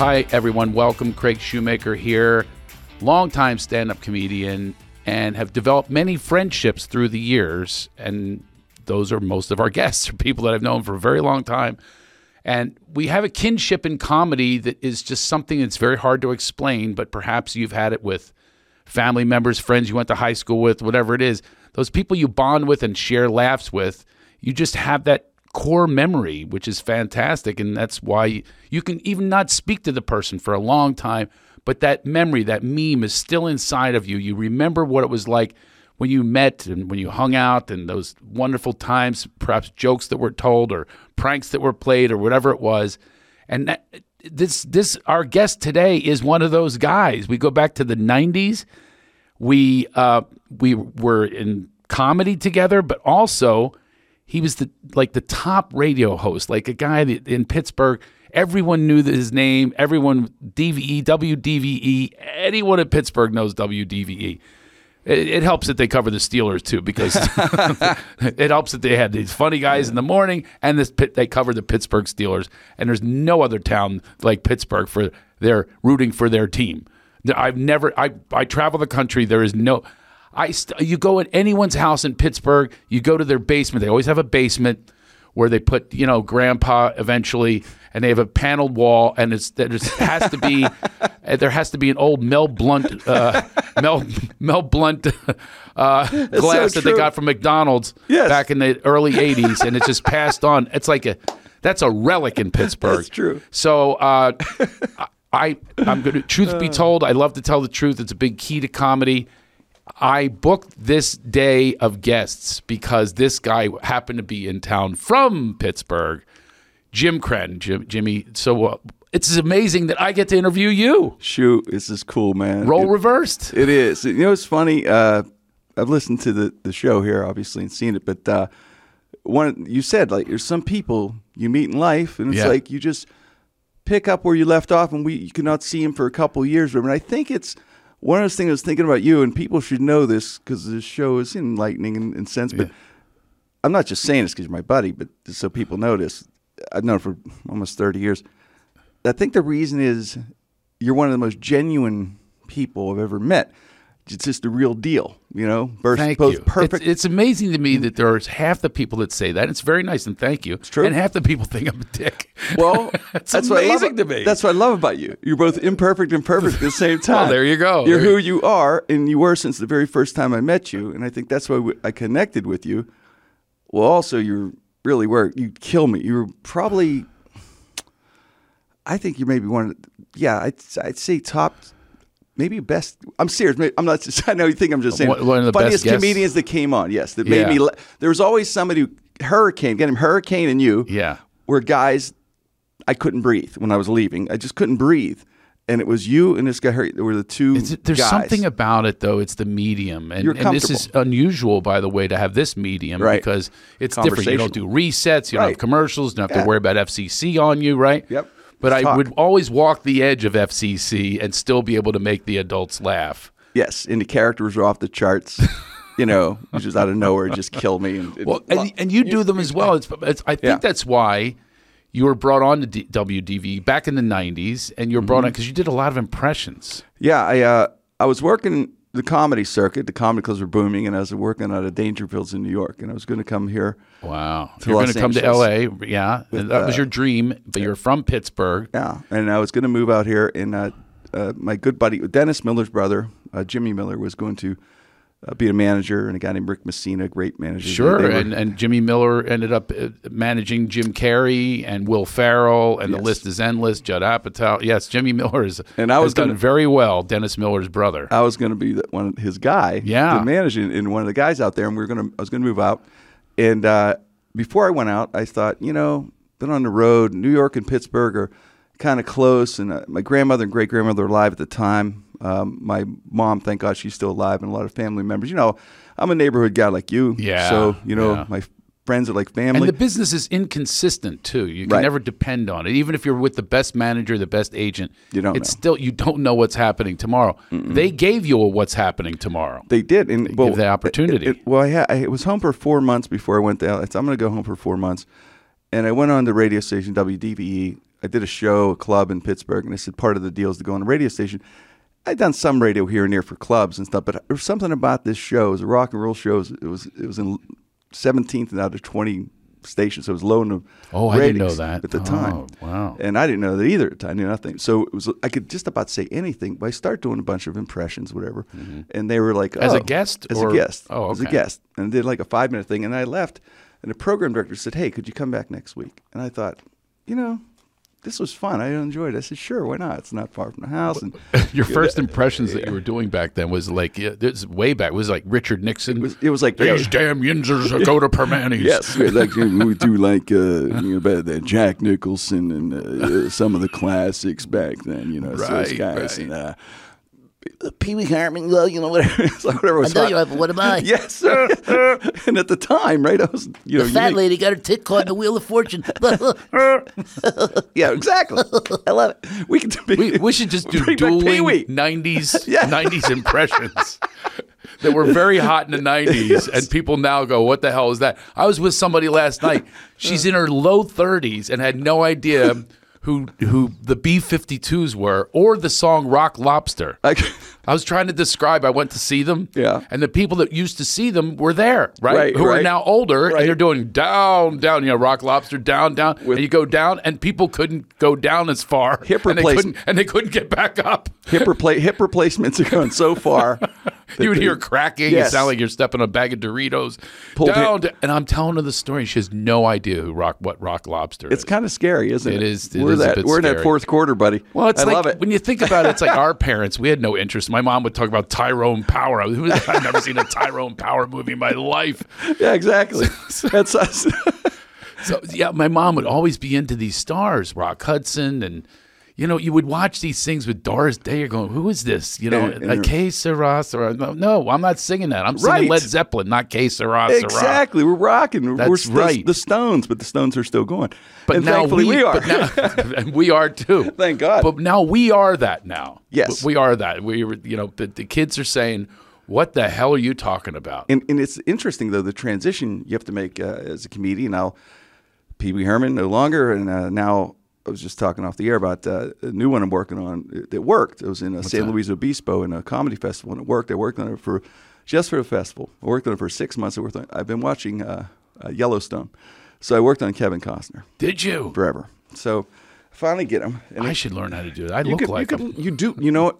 Hi, everyone. Welcome. Craig Shoemaker here, longtime stand up comedian, and have developed many friendships through the years. And those are most of our guests, are people that I've known for a very long time. And we have a kinship in comedy that is just something that's very hard to explain, but perhaps you've had it with family members, friends you went to high school with, whatever it is. Those people you bond with and share laughs with, you just have that core memory, which is fantastic. And that's why you can even not speak to the person for a long time, but that memory, that meme is still inside of you. You remember what it was like when you met and when you hung out and those wonderful times, perhaps jokes that were told or pranks that were played or whatever it was. And that, this this our guest today is one of those guys. We go back to the 90s. We uh, we were in comedy together, but also he was the like the top radio host, like a guy that, in Pittsburgh. Everyone knew his name. Everyone DVE, WDVE. Anyone in Pittsburgh knows WDVE. It, it helps that they cover the Steelers too, because it helps that they had these funny guys in the morning, and this pit, they cover the Pittsburgh Steelers. And there's no other town like Pittsburgh for their rooting for their team. I've never. I I travel the country. There is no. I st- you go in anyone's house in Pittsburgh, you go to their basement. They always have a basement where they put you know grandpa eventually, and they have a paneled wall, and it's there has to be there has to be an old Mel Blount uh, Mel Mel Blount uh, glass that they got from McDonald's Yes. back in the early '80s, and it's just passed on. It's like a that's a relic in Pittsburgh. That's true. So uh, I I'm going to truth be told, I love to tell the truth. It's a big key to comedy. I booked this day of guests because this guy happened to be in town from Pittsburgh, Jim Krenn, Jim, Jimmy. So uh, it's amazing that I get to interview you. Shoot, this is cool, man. Role It- reversed. It is. You know, it's funny. Uh, I've listened to the, the show here, obviously, and seen it. But uh, one, you said like there's some people you meet in life, and it's Yeah. like you just pick up where you left off, and we you cannot see him for a couple years. But I think it's one of those things I was thinking about you, and people should know this because this show is enlightening in, in sense. But I'm not just saying this because you're my buddy, but just so people know this. I've known for almost 30 years. I think the reason is you're one of the most genuine people I've ever met. It's just the real deal, you know. Burst, Thank both you. perfect. It's, it's amazing to me mm. that there's half the people that say that. It's very nice and thank you. It's true. And half the people think I'm a dick. well, that's what I love, amazing to me. That's what I love about you. You're both imperfect and perfect at the same time. there you go. You're There who you- you are, and you were since the very first time I met you. And I think that's why I connected with you. Well, also, you really were. You kill me. You were probably. I think you're maybe one. Of, the- yeah, I'd, I'd say top. Maybe best. I'm serious. I'm not. I know you think I'm just saying. One- one of the best funniest comedians that came on. Yes, that made Yeah. me. There was always somebody. Who, Hurricane, get him. Hurricane and you. Yeah. Were guys. I couldn't breathe when I was leaving. I just couldn't breathe, and it was you and this guy. Were the two. It's, there's guys. something about it though. It's the medium, and, and this is unusual, by the way, to have this medium Right. because it's different. You don't do resets. You don't have commercials. You don't have Yeah. to worry about FCC on you, right? Yep. But I Talk. would always walk the edge of FCC and still be able to make the adults laugh. Yes, and the characters are off the charts. you know, just out of nowhere, just kill me. And, and- Well, and, and you do them as well. It's, it's, I think Yeah. that's why you were brought on to D- WDV back in the '90s, and you were Mm-hmm. brought on because you did a lot of impressions. yeah, I uh, I was working the comedy circuit. The comedy clubs were booming, and I was working out of Dangerfields in New York, and I was going to come here. Wow, To you're going to come to LA, yeah, and that was your dream, but you're from Pittsburgh. Yeah, and I was going to move out here, and uh, uh, my good buddy Dennis Miller's brother, uh, Jimmy Miller, was going to uh, be a manager, and a guy named Rick Messina, great manager. Sure, they were- and, and Jimmy Miller ended up uh, managing Jim Carrey and Will Ferrell, and the list is endless. Judd Apatow, yes, Jimmy Miller is, And I was has done gonna- very well. Dennis Miller's brother. I was going to be the, one of his guy, Yeah. to manage it, and one of the guys out there, and we were going to. I was going to move out, and uh, before I went out, I thought, you know, been on the road. New York and Pittsburgh are kind of close, and uh, my grandmother and great grandmother were alive at the time. Um, my mom, thank God, she's still alive, and a lot of family members. You know, I'm a neighborhood guy like you, Yeah, So you know, yeah. my friends are like family. and the business is inconsistent too. You can Right. never depend on it. Even if you're with the best manager, the best agent, You don't It's know. still you don't know what's happening tomorrow. They gave you a what's happening tomorrow. They did, and well, give the opportunity. it- it- well, I, had, I was home for four months before I went to. LA. So I'm going to go home for four months, and I went on the radio station WDVE I did a show, a club in Pittsburgh, and I said part of the deal is to go on a radio station. I'd done some radio here and there for clubs and stuff, but there was something about this show. It was a rock and roll show. It was it was, it was in 17th out of 20 stations, so it was low in the Oh, I didn't know that. at the Oh, time. wow. And I didn't know that either at the time. I knew nothing. So it was I could just about say anything, but I started doing a bunch of impressions, whatever. Mm-hmm. And they were like, As a "Oh," guest as or- a guest, Oh, as a guest, and did like a five minute thing. And I left, and the program director said, "Hey, could you come back next week?" And I thought, you know. This was fun. I enjoyed it. I said, "Sure, why not? It's not far from the house." And Your first impressions that you were doing back then was like yeah, this is way back. It was like Richard Nixon. it was, it was like These damn yinzers go to Primantis. Yes, like we do like uh, you know, Jack Nicholson and uh, some of the classics back then. You know, so those Right, guys right. and uh, Pee Wee Herman. Well, you know whatever. it's like whatever I know hot. you are, but what am I? Yes, sir. and at the time, right, I was you know The fat you- lady got her tit caught in the wheel of fortune. Yeah, exactly. I love it. We can We, we should just do dueling 90s, Yeah. 90s impressions that were very hot in the 90s. And people now go, what the hell is that? I was with somebody last night. She's in her low 30s and had no idea who who the B 52s were or the song Rock Lobster. I, I was trying to describe. I went to see them, Yeah. and the people that used to see them were there, right? Right, Who are now older, Right. and they're doing down, down. You know, rock lobster, down, down, and you go down, and people couldn't go down as far, Hip and they replacement. couldn't, and they couldn't get back up. hip repla- hip replacements are going so far. You would they- hear cracking. Yes. It sound like you're stepping on a bag of Doritos. Pulled down, and I'm telling her the story. She has no idea who rock what rock lobster It's is. It's kind of scary, isn't it? It is- it we're is a that, bit we're in that fourth quarter, buddy. Well, it's I like love it. when you think about it, it's like our parents. We had no interest. My mom would talk about Tyrone Power. I've never seen a Tyrone Power movie in my life. yeah, exactly. That's us. So yeah, my mom would always be into these stars, Rock Hudson, and you know, you would watch these things with Doris Day. You're going, who is this? You know, And- and like Que Sera Sera. No, no, I'm not singing that. I'm singing Right. Led Zeppelin, not Que Sera Sera. Exactly. We're rocking. we're That's right. The Stones, but the Stones are still going. But and now thankfully we, we, are. But now, we are too. Thank God. But now we are that now. Yes. we are that. We, were- you know, the, the kids are saying, "What the hell are you talking about?" and, and it's interesting though the transition you have to make uh, as a comedian. Now, Pee Wee Herman no longer, and uh, now I was just talking off the air about uh, a new one I'm working on. It, it worked. It was in uh, San that? Luis Obispo in a comedy festival, and it worked. I worked on it for just for the festival. I worked on it for six months. I worked on. I've been watching uh, uh, Yellowstone, so I worked on Kevin Costner Did you? forever. So finally get him. And I should learn how to do that. I look could, like you, could, you do. You know what?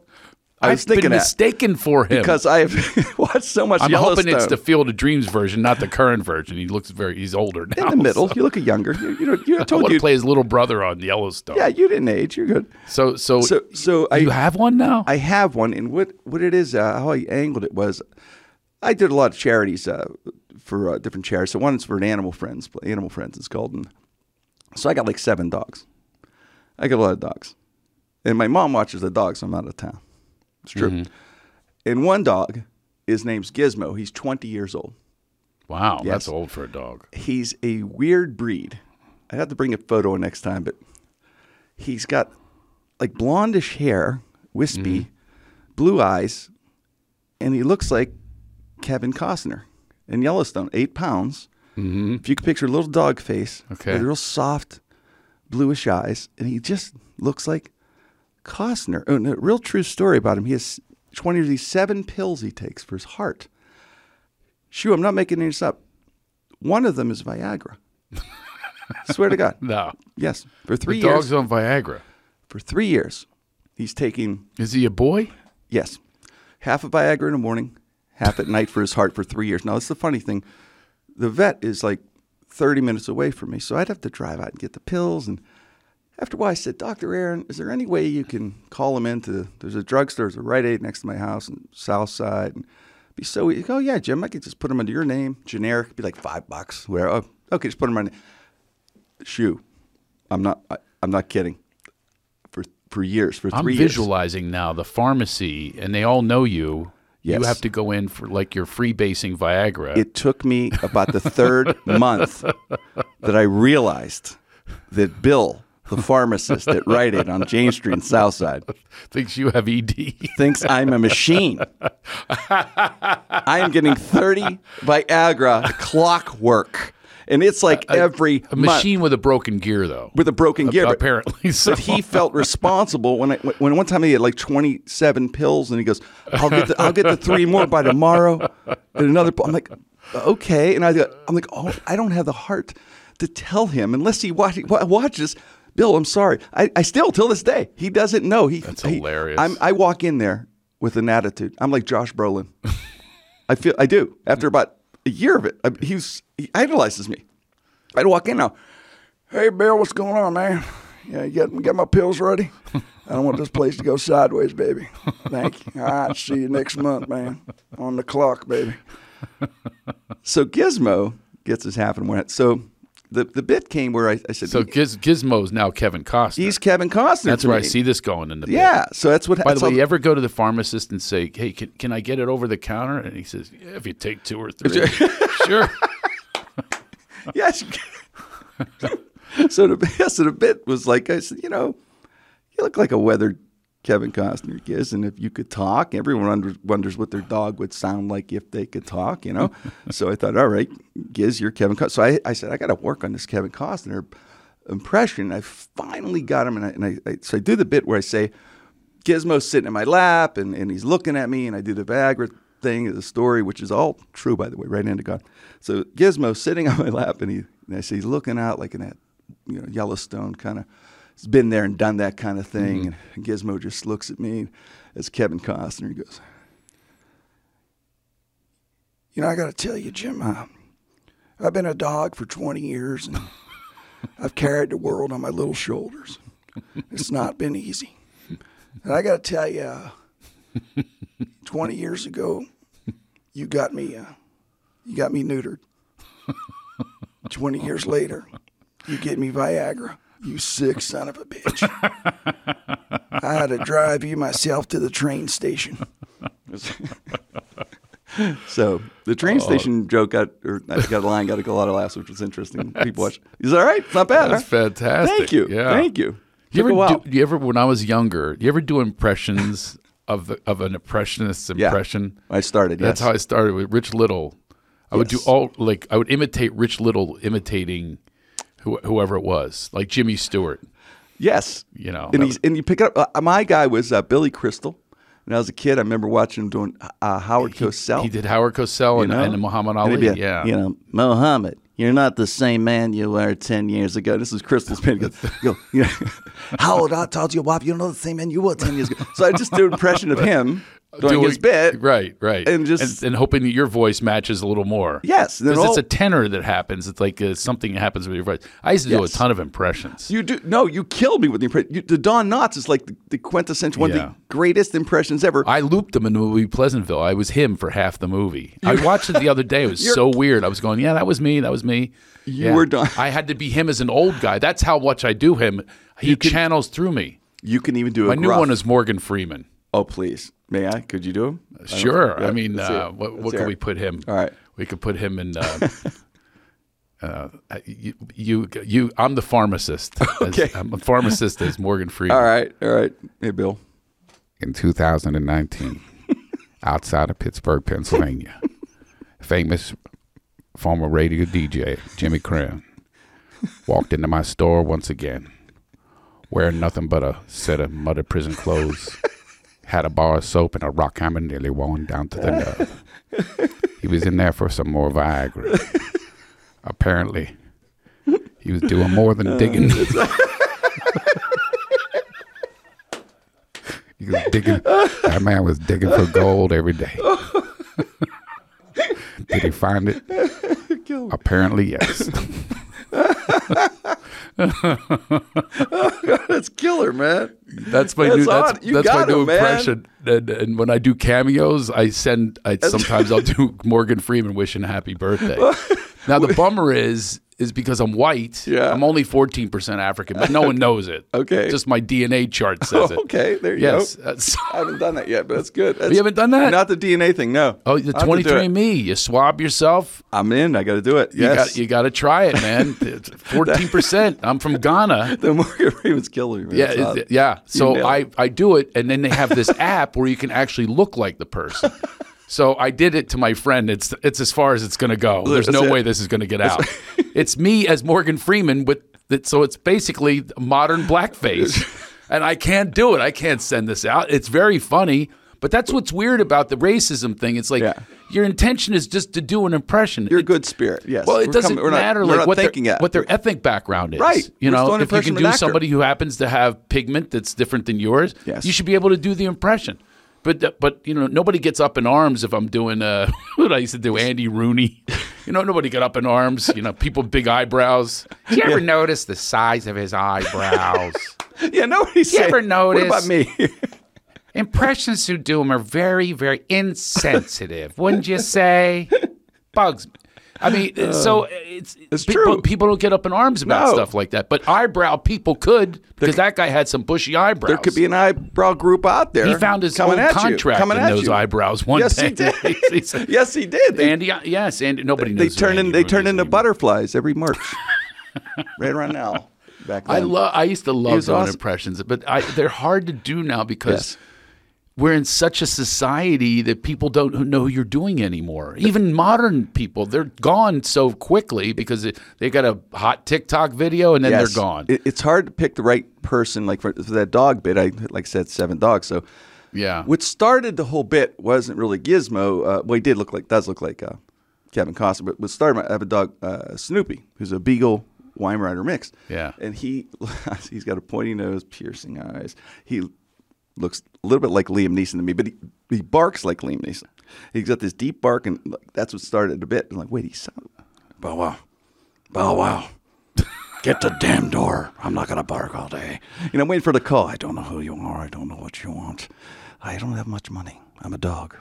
I was I've thinking been that mistaken for him because I have watched so much I'm hoping it's the Field of Dreams version, not the current version. He looks very. He's older now. in the middle. so- You look younger. You, you know, you I I told want you. to play his little brother on Yellowstone. Yeah, you didn't age. You're good. So, so, So, so I you have one now. I have one, and what what it is, uh, how I angled it was, I did a lot of charities uh, for uh, different charities. So one is for an animal friends, animal friends. It's called, and so I got like seven dogs. I got a lot of dogs, and my mom watches the dogs. So I'm out of town. It's true. Mm-hmm. And one dog, his name's Gizmo. He's 20 years old. wow, Yes. that's old for a dog. He's a weird breed. I have to bring a photo next time, but he's got like blondish hair, wispy, Mm-hmm. blue eyes, and he looks like Kevin Costner in Yellowstone. Eight pounds. Mm-hmm. If you could picture a little dog face, Okay. with real soft, bluish eyes, and he just looks like Costner. Oh, no, real true story about him. He has twenty of these seven pills he takes for his heart. Shoo, I'm not making this up. One of them is Viagra. Swear to God. No, Yes. For the three dog's years. on Viagra. For three years, he's taking Is he a boy? yes, half a Viagra in the morning, half at night for his heart for three years. Now that's the funny thing. The vet is like 30 minutes away from me, so I'd have to drive out and get the pills. And after a while, I said, Doctor Aaron, is there any way you can call him into? There's a drugstore, there's a Rite Aid next to my house in South Side, and be so easy. Oh yeah, Jim, I could just put him under your name, generic, be like five bucks, whatever. Oh, okay, just put him under. Shoe, I'm not. I, I'm not kidding. For for years, for I'm three years. visualizing now the pharmacy, and they all know you. Yes. You have to go in for like your freebasing Viagra. It took me about the third month that I realized that Bill, the pharmacist at Rite Aid on Jane Street in Southside, thinks you have ED. thinks I'm a machine. I am getting 30 Viagra clockwork. and it's like every A month machine with a broken gear, though. with a broken gear. but- apparently. So. But he felt responsible when I, when one time he had like 27 pills and he goes, I'll get the, I'll get the three more by tomorrow and another. I'm like, okay. And I I'm like, oh, I don't have the heart to tell him unless he watch, watches. Bill, I'm sorry. I, I still till this day he doesn't know. He That's he- hilarious. I'm, I walk in there with an attitude. I'm like Josh Brolin. I feel I do. After about a year of it, I, he's he idolizes me. I'd walk in now. Hey, Bill, what's going on, man? Yeah, you got, got my pills ready? I don't want this place to go sideways, baby. Thank you. All right, see you next month, man. On the clock, baby. So Gizmo gets his half and one. So the, the bit came where I, I said, So Giz, Gizmo's now Kevin Costner. he's Kevin Costner. That's where I see this going in the bit. Yeah, so that's what By the way, you ever go to the pharmacist and say, "Hey, can, can I get it over the counter?" And he says, yeah, "If you take two or three, sure." Yes. so the so the bit was like I said, you know, you look like a weathered Kevin Costner Giz, and if you could talk, everyone wonder, wonders what their dog would sound like if they could talk, you know. so I thought, all right, Giz, you're Kevin. Costner. So I, I said, I got to work on this Kevin Costner impression. I finally got him, and I, and I, I so I do the bit where I say, Gizmo's sitting in my lap, and, and he's looking at me, and I do the Viagra thing, of the story, which is all true, by the way, right into God. So Gizmo's sitting on my lap, and he, and I say he's looking out like in that, you know, Yellowstone kind of. He's been there and done that kind of thing. And Gizmo just looks at me as Kevin Costner. He goes, "You know, I got to tell you, Jim. Uh, I've been a dog for 20 years, and I've carried the world on my little shoulders. It's not been easy. And I got to tell you, uh, 20 years ago, you got me, uh, you got me neutered. 20 years later, you get me Viagra. You sick son of a bitch. I had to drive you myself to the train station. so the train oh. station joke got, or I got a line, got a lot of laughs, which was interesting. People watch. He's all right. It's not bad. That's huh? fantastic. Thank you. Yeah. Thank you. You Took a ever, while. do, you ever, when I was younger, you ever do impressions of the, of an impressionist's Yeah. impression? I started. That's yes. how I started with Rich Little. I would do all like I would imitate Rich Little imitating who, whoever it was, like Jimmy Stewart. Yes. You know, and he's and you pick it up. Uh, my guy was uh, Billy Crystal. When I was a kid, I remember watching him doing uh, Howard Cosell. He did Howard Cosell and, know? and Muhammad Ali. he'd yeah, You know, Muhammad, you're not the same man you were 10 years ago. This is Crystal's pen. He goes, you know, you know, Howard, I told you, Bob, you're not the same man you were 10 years ago. So I just do an impression of him doing, his bit. right, right, and just- and, hoping that your voice matches a little more. Yes, because it's a tenor that happens. It's like uh, something happens with your voice. I used to do a ton of impressions. You do no, you killed me with the impression. You, the Don Knotts is like the, the quintessential one of the greatest impressions ever. I looped him in the movie Pleasantville. I was him for half the movie. I watched it the other day. It was so weird. I was going, yeah, that was me. That was me. You Yeah. were done. I had to be him as an old guy. That's how much I do him. He channels through me. you can even do a My new one is Morgan Freeman. Oh, please. May I? Could you do him? I Sure. yeah, I mean, uh, what, Let's what hear can we put him? All right. We could put him in. Uh, uh, you, you, you, I'm the pharmacist. As- Okay. I'm a pharmacist as Morgan Freeman. All right. All right. Hey, Bill. in 2019 outside of Pittsburgh, Pennsylvania. Famous former radio DJ Jimmy Crown walked into my store once again, wearing nothing but a set of muddy prison clothes, had a bar of soap and a rock hammer nearly worn down to the nerve. He was in there for some more Viagra. Apparently, he was doing more than digging. He was digging. That man was digging for gold every day. Did he find it? Apparently, yes. Oh, God, that's killer, man. That's my That's new. That's, on. You that's my new him, impression. And, and when I do cameos, I send. I sometimes I'll do Morgan Freeman wishing happy birthday. now the bummer is is because I'm white. Yeah. I'm only 14 percent African, but no one knows it. Okay. just my DNA chart says oh, it. Okay, there you Yes. go. that's- I haven't done that yet, but that's good. That's, You haven't done that? Not the DNA thing, no. Oh, the I'll have to do it. 23andMe. You swab yourself. I'm in. I got to do it. You yes. got you got to try it, man. 14 percent. I'm from Ghana. the Morgan Freeman's killing me. Yeah, That's awesome. yeah. So I, I do it, and then they have this app where you can actually look like the person. So I did it to my friend. It's it's as far as it's going to go. There's That's no it. way this is going to get out. It's me as Morgan Freeman with that. So it's basically modern blackface, and I can't do it. I can't send this out. It's very funny, but that's what's weird about the racism thing. It's like Yeah. your intention is just to do an impression. You're a good spirit. Yes. well, it We're doesn't coming- we're not- matter like what thinking their, what their ethnic background is. Right. You We're know, if you can do somebody who happens to have pigment that's different than yours, Yes. you should be able to do the impression. But but you know nobody gets up in arms if I'm doing uh what I used to do Andy Rooney. You know nobody got up in arms. You know people with big eyebrows. Did you ever notice the size of his eyebrows? Yeah, nobody's You ever notice- What about me? Impressions who do them are very, very insensitive, wouldn't you say? bugs me. I mean, uh, so uh, it's, It's people, true. People don't get up in arms about No. stuff like that, but eyebrow people could because that guy had some bushy eyebrows. there could be an eyebrow group out there. He found his coming own at you, contract coming in those you. eyebrows one Yes, day. he did. He said- yes, he did. They, Andy, uh, yes, Andy. Nobody they knows. who turn in. They turn into anymore. butterflies every March. right around now. Back then. I love. I used to love doing awesome. impressions, but I, they're hard to do now because Yes. We're in such a society that people don't know who you're doing anymore. Even modern people, they're gone so quickly because it, they got a hot TikTok video and then Yes. they're gone. It, it's hard to pick the right person. Like for, for that dog bit, I like I said seven dogs. So yeah. what started the whole bit wasn't really Gizmo. Uh, well, he did look like does look like uh, Kevin Costner, but what started? I have a dog, uh, Snoopy, who's a Beagle Weimaraner mix. Yeah. and he he's got a pointy nose, piercing eyes. He looks a little bit like Liam Neeson to me, but he, he barks like Liam Neeson. He's got this deep bark, and like, that's what started a bit. I'm like, wait, he sound bow wow, bow wow. Get the damn door. I'm not gonna bark all day. You know, I'm waiting for the call. I don't know who you are. I don't know what you want. I don't have much money. I'm a dog,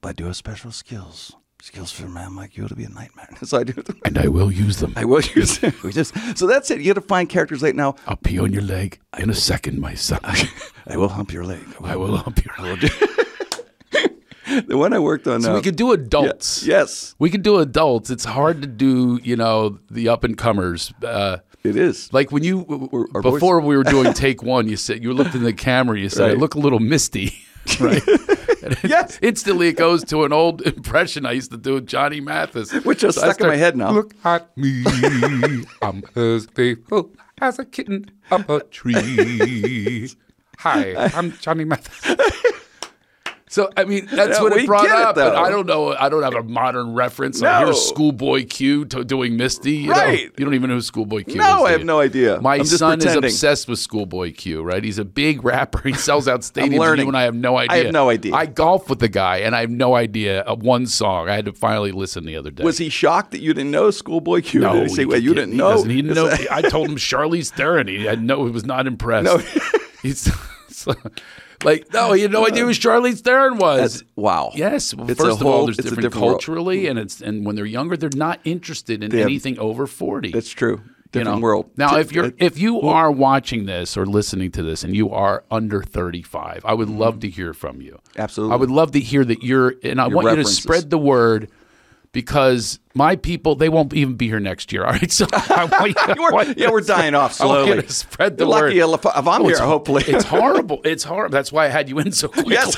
but I do have special skills. Skills for a man like you to be a nightmare. So I do. and I will use them. I will use them. We just so that's it. You got to find characters right now. I'll pee on your leg in a second, my son. I will hump your leg. I will hump your leg. The one I worked on. So uh, we could do adults. Yes, We could do adults. It's hard to do, you know, the up and comers. Uh, it is. like when you our before we were doing take one, you said you looked in the camera. You said I Right. look a little misty, right? Yes. Instantly, it goes to an old impression I used to do with Johnny Mathis, Which is So I stuck in my head now. Look at me, I'm as faithful as a kitten up a tree. Hi, I'm Johnny Mathis. So I mean, that's what it brought it, up. but. I don't know. I don't have a modern reference. No. here's Schoolboy Q to doing Misty. You Right. Know, you don't even know who Schoolboy Q is. No, do I have no idea. My I'm son is obsessed with Schoolboy Q. Right? He's a big rapper. He sells out stadiums. and learning. You and I have no idea. I have no idea. I golf with the guy, and I have no idea of one song. I had to finally listen the other day. Was he shocked that you didn't know Schoolboy Q? No, Did he say, he well, you didn't he know? doesn't. He didn't know. I told him Charlize Theron. He had no. He was not impressed. No. He's like no. He had no idea who Charlize Theron was. That's- wow. Yes. Well, first of whole- all, there's different, different world. culturally, and it's and when they're younger, they're not interested in They have- anything over forty. That's true. you Different know? world. Now, if you're if you are watching this or listening to this, and you are under thirty five, I would love mm. to hear from you. Absolutely. I would love to hear that you're, and I Your want you to spread the word. Because my people, they won't even be here next year. All right, so I want you, I We're- yeah, we're dying off I want you slowly. to spread the You're word. lucky if, I'm Oh, here, it's- hopefully. it's horrible. It's horrible. That's why I had you in so quickly. Yes.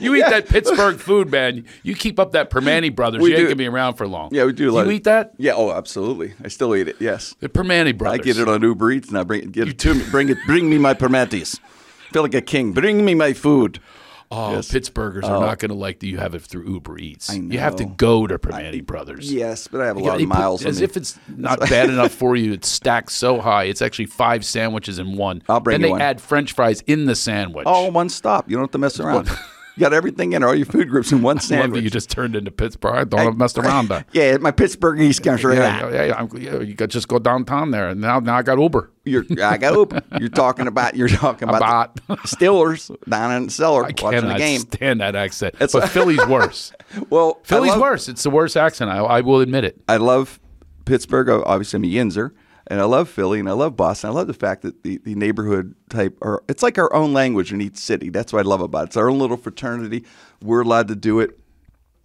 You eat that Pittsburgh food, man. You keep up that Primanti Brothers. We you ain't gonna be around for long. yeah, we do. lot You eat that? Yeah. Oh, absolutely. I still eat it. Yes. The Primanti Brothers. I get it on Uber Eats and I bring it, get it to me. Bring it. Bring me my Primantis. Feel like a king. Bring me my food. Oh, Yes. Pittsburghers are oh. not gonna like that you have it through Uber Eats. I You have to go to Primanti Brothers. Yes, but I have a You lot of put- miles. on as me. if it's not bad enough for you. It's stacked so high. It's actually five sandwiches in one. I'll bring Then you they one. add French fries in the sandwich. all one stop. You don't have to mess around. You got everything in all your food groups in one I that sandwich. you just turned into Pittsburgh. I don't have messed around there. yeah, my Pittsburgh East comes right Yeah, yeah, yeah, yeah, You got just go downtown there, and now now I got Uber. You're, I got open. You're talking about. You're talking about, About. the Steelers down in the cellar I watching the game. stand that accent. It's- but Philly's worse. Well, I Philly's love- worse. It's the worst accent. I, I will admit it. I love Pittsburgh. Obviously, I'm a Yinzer, and I love Philly, and I love Boston. I love the fact that the, the neighborhood type are it's like our own language in each city. That's what I love about it. It's our own little fraternity. We're allowed to do it.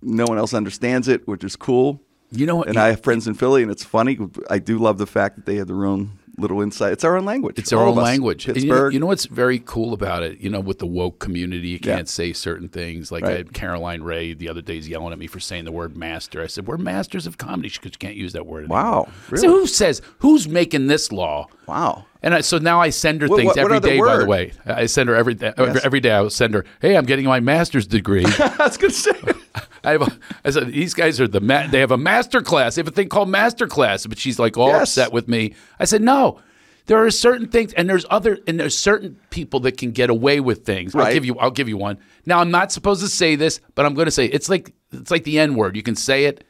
No one else understands it, which is cool. You know what? And I have friends in Philly, and it's funny. I do love the fact that they have their own little insight. It's our own language. It's our own language. And you know, Pittsburgh. you know what's very cool about it? You know, with the woke community, you can't say certain things. Like I Right. had Caroline Rhea the other day is yelling at me for saying the word master. I said, We're masters of comedy because you can't use that word anymore. Wow, So who says, who's making this law? wow. And I, so now I send her things what- what every other day. By the way, I send her every day. Yes. Every day, I will send her. Hey, I'm getting my master's degree. That's say. I have. A, I said these guys are the ma- they have a master class. They have a thing called master class. But she's like all Yes. upset with me. I said no. There are certain things, and there's other, and there's certain people that can get away with things. I'll give you. I'll give you one. Now I'm not supposed to say this, but I'm going to say it. it's like it's like the N word. You can say it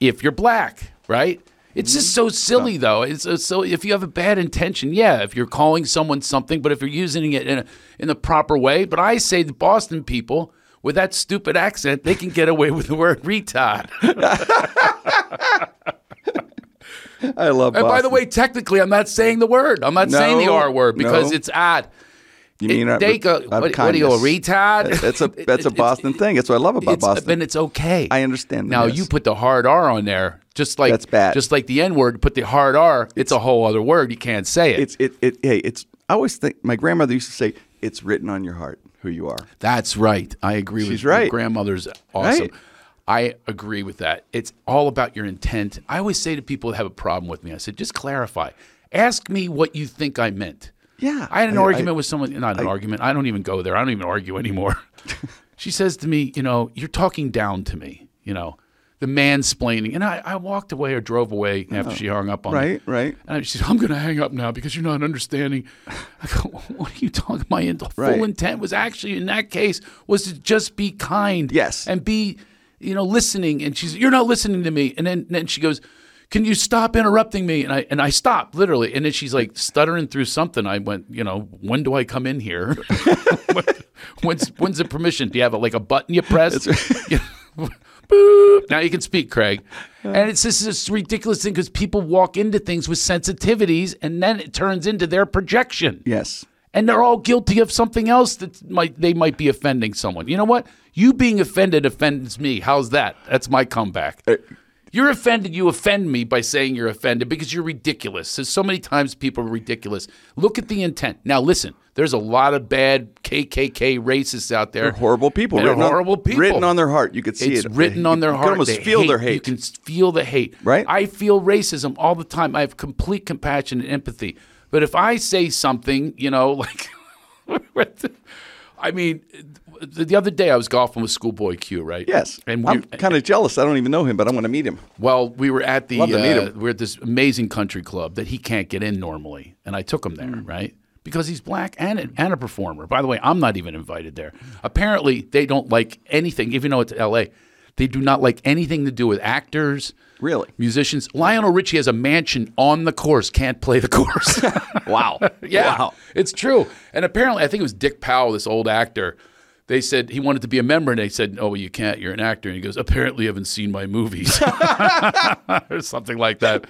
if you're black, right? It's just mm-hmm. so silly, though. It's, it's so if you have a bad intention, yeah. If you're calling someone something, but if you're using it in a, in the proper way, but I say the Boston people with that stupid accent, they can get away with the word retard. I love. And by the way, technically, I'm not saying the word. I'm not saying the R word because no. it's odd. you mean It- they go, what, what are you, a retard? That's a that's a Boston thing. That's what I love about it's, Boston. And it's okay. I understand Now yes. you put the hard R on there, just like That's bad. Just like the N word, put the hard R. It's, a whole other word. You can't say it. it's it it hey it's. I always think my grandmother used to say it's written on your heart who you are. That's right. I agree with She's your right. grandmother's awesome. Right. I agree with that. It's all about your intent. I always say to people that have a problem with me, I said, just clarify. Ask me what you think I meant. Yeah, I had an I- argument I- with someone, not an argument. I don't even go there. I don't even argue anymore. she says to me, you know, you're talking down to me, you know, the mansplaining. And I, I walked away or drove away after she hung up on me. Oh. Right, right. And I- she said, I'm going to hang up now because you're not understanding. I go, what are you talking? My in- Right. full intent was actually, in that case, was to just be kind. Yes. And be, you know, listening. And she's, you're not listening to me. And then, then she goes, can you stop interrupting me? And I and I stopped literally. And then she's like stuttering through something. I went, you know, when do I come in here? when's when's the permission? Do you have a, like a button you press? You- Boop. Now you can speak, Craig. And it's just this ridiculous thing because people walk into things with sensitivities, and then it turns into their projection Yes. and they're all guilty of something else that might they might be offending someone. You know what? You being offended offends me. How's that? That's my comeback. Uh, You're offended. You offend me by saying you're offended because you're ridiculous. So so many times people are ridiculous. Look at the intent. Now listen. There's a lot of bad KKK racists out there. They're horrible people. They're on- horrible people. Written on their heart. You could see it. it's it. written on their can heart. You can almost They feel their hate. You can feel the hate. Right. I feel racism all the time. I have complete compassion and empathy. But if I say something, you know, like, I mean, the the other day I was golfing with Schoolboy Q, right? Yes. And we, I'm kind of jealous. I don't even know him, but I want to meet him. well, we were at the Love to meet uh, him. we're at this amazing country club that he can't get in normally, and I took him there, Mm. right? Because he's black and a, and a performer. By the way, I'm not even invited there. Apparently, they don't like anything, even though it's L.A. They do not like anything to do with actors, Really? musicians. Lionel Richie has a mansion on the course, can't play the course. Wow. Yeah, Wow. it's true. And apparently, I think it was Dick Powell, this old actor. They said he wanted to be a member, and they said, "Oh, well, you can't. You're an actor." And he goes, "Apparently, you haven't seen my movies, or something like that."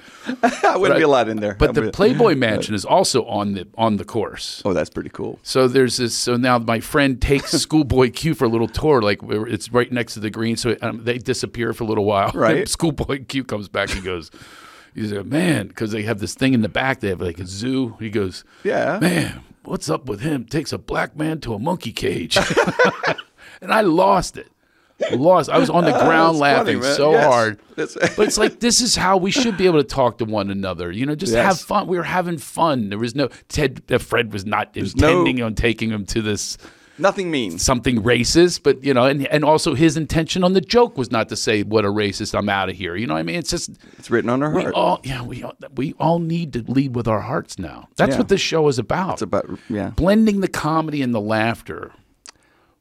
I wouldn't be allowed in there. But I'd the Playboy Mansion is also on the on the course. Oh, that's pretty cool. So there's this. So now my friend takes Schoolboy Q for a little tour. Like it's right next to the green. So um, they disappear for a little while. Right. Schoolboy Q comes back. He goes, he's like, man, because they have this thing in the back. They have like a zoo. He goes, Yeah. man, what's up with him? Takes a black man to a monkey cage, and I lost it. Lost. I was on the ground That's laughing funny, so Yes. hard. But it's like this is how we should be able to talk to one another. You know, just Yes. have fun. We were having fun. There was no Ted. Uh, Fred was not no- intending on taking him to this Nothing means. something racist, but you know, and and also his intention on the joke was not to say what a racist. I'm out of here. You know what I mean? It's just It's written on our we heart. all yeah we all, we all need to lead with our hearts now. That's Yeah. what this show is about. It's about yeah. blending the comedy and the laughter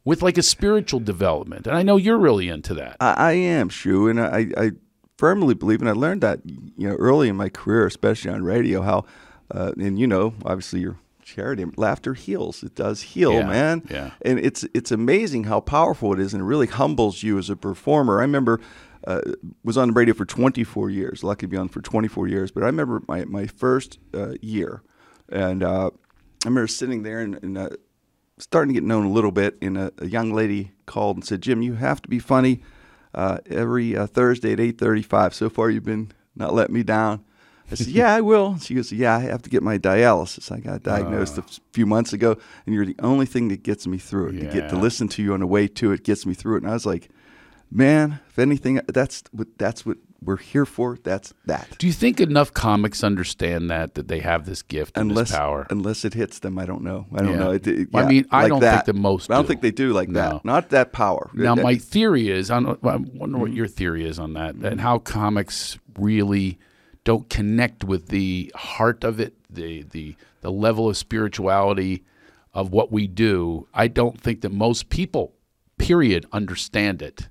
with like a spiritual development. And I know you're really into that. I, I am Shu, and I, I firmly believe, and I learned that you know early in my career, especially on radio, how uh, and you know, obviously your charity, laughter heals. It does heal, Yeah, man. yeah. And it's it's amazing how powerful it is, and it really humbles you as a performer. I remember. Uh, was on the radio for 24 years. Lucky to be on for 24 years. But I remember my my first uh, year, and uh, I remember sitting there and, and uh, starting to get known a little bit. And a, a young lady called and said, "Jim, you have to be funny uh, every uh, Thursday at 8:35. So far, you've been not letting me down." I said, "Yeah, I will." She goes, "Yeah, I have to get my dialysis. I got diagnosed a few months ago, and you're the only thing that gets me through it. To get to listen to you on the way to it gets me through it." And I was like, "Man, if anything, that's what that's what we're here for. That's that." Do you think enough comics understand that that they have this gift and Unless this power? unless it hits them, I don't know. I don't Yeah. know. It, it- I mean, I like don't that. think the most I don't do. think they do like No. that. Not that power. Now, That- my theory is I, don't, I wonder Mm-hmm. what your theory is on that, and how comics really don't connect with the heart of it, the the the level of spirituality of what we do. I don't think that most people, period, understand it.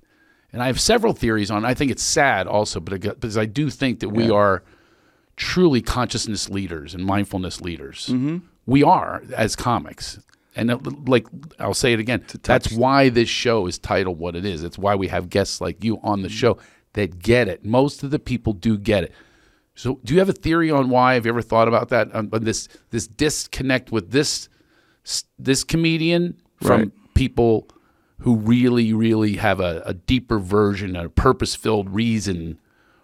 And I have several theories on. it. I think it's sad also, but because I do think that we are truly consciousness leaders and mindfulness leaders. Mm-hmm. We are as comics. And it, like I'll say it again, that's why this show is titled what it is. It's why we have guests like you on the Mm-hmm. show that get it. Most of the people do get it. So, do you have a theory on why? Have you ever thought about that? On, on this this disconnect with this this comedian from Right. people who really, really have a, a deeper version, a purpose filled reason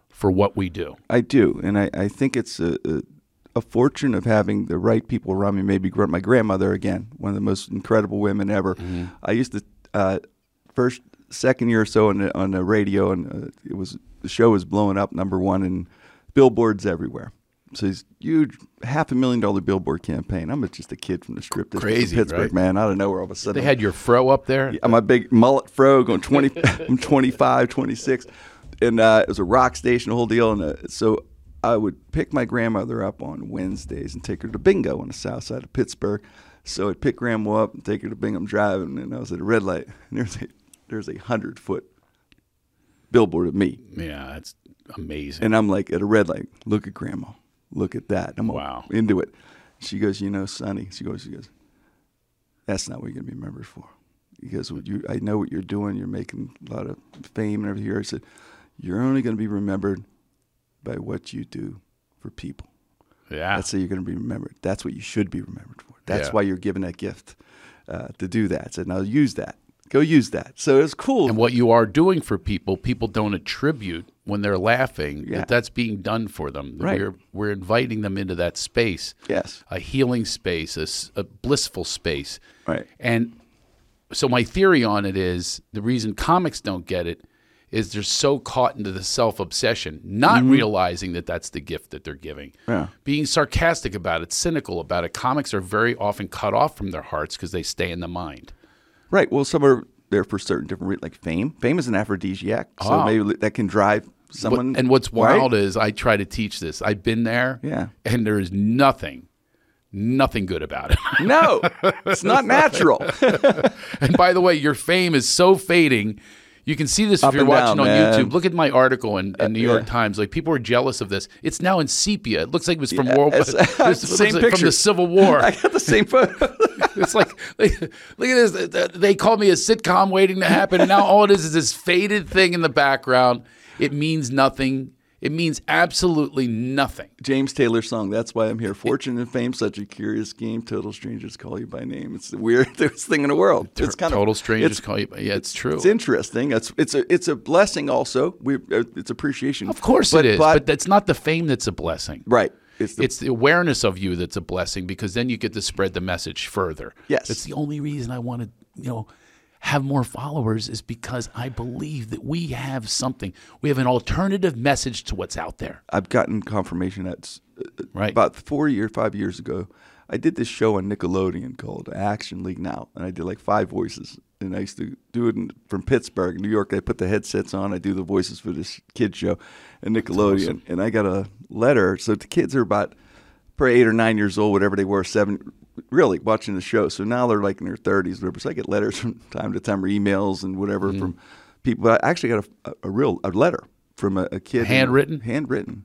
for what we do. I do, and I, I think it's a, a a fortune of having the right people around me. Maybe my grandmother again, one of the most incredible women ever. I used to uh, first second year or so on the, on the radio, and uh, it was the show was blowing up number one and billboards everywhere. So it's huge, half a million dollar billboard campaign. I'm just a kid from the strip district Crazy, Pittsburgh, right? man. Out of nowhere, all of a sudden, They had your fro up there. I'm a big mullet fro going 20, I'm 25, 26. And uh, it was a rock station, the whole deal. And uh, so I would pick my grandmother up on Wednesdays and take her to bingo on the south side of Pittsburgh. So I'd pick grandma up and take her to bingo. I'm driving, and I was at a red light. And there's a, there's a hundred foot billboard of me. Yeah, that's amazing. And I'm like at a red light, look at grandma. Look at that. I'm Wow. into it. She goes, you know, Sonny. She goes, she goes, that's not what you're gonna be remembered for. Because what you, I know what you're doing. You're making a lot of fame and everything. I said, you're only gonna be remembered by what you do for people. yeah. That's how you're gonna be remembered. That's what you should be remembered for. That's Yeah. why you're given that gift uh, to do that. I said, now use that. Go use that. So it's cool. and what you are doing for people, people don't attribute when they're laughing Yeah. that that's being done for them. Right. We're we're inviting them into that space. yes. A healing space, a blissful space. Right. And so my theory on it is the reason comics don't get it is they're so caught into the self obsession, not realizing that that's the gift that they're giving. Mm-hmm. Yeah. Being sarcastic about it, cynical about it. Comics are very often cut off from their hearts because they stay in the mind. Right. Well, some are there for certain different reasons, like fame. Fame is an aphrodisiac, so Ah. maybe that can drive What- someone. and what's right? wild is I try to teach this. I've been there, Yeah. and there is nothing, nothing good about it. no, it's not natural. and by the way, your fame is so fading. You can see this Up if you're watching down, on man. Uh, YouTube. Look at my article in, in New York yeah. Times. Like people are jealous of this. It's now in sepia. It looks like it was from Yeah, World. it's- it it's the same like from the Civil War. I got the same photo. it's like look at this. They called me a sitcom waiting to happen, and now all it is is this faded thing in the background. It means nothing. It means absolutely nothing. James Taylor song. That's why I'm here. Fortune and fame, such a curious game. Total strangers call you by name. It's the weirdest thing in the world. It's kind Total of strangers call you. Yeah, it's true. it's interesting. It's it's a it's a blessing. Also, we uh, it's appreciation. Of course but, it is, But, but, that's not the fame that's a blessing. right. It's the, It's the awareness of you that's a blessing because then you get to spread the message further. Yes. That's the only reason I want to, you know, have more followers is because I believe that we have something. We have an alternative message to what's out there. I've gotten confirmation that's uh, Right. about four year, five years ago. I did this show on Nickelodeon called Action League Now, and I did like five voices. And I used to do it in, from Pittsburgh, New York. I put the headsets on. I do the voices for this kid show, and Nickelodeon. And I got a letter. So the kids are about probably eight or nine years old, whatever they were, seven, really watching the show. So now they're like in their thirties, whatever. So I get letters from time to time, or emails and whatever Mm-hmm. from people. But I actually got a, a, real a letter from a, a kid, Handwritten? handwritten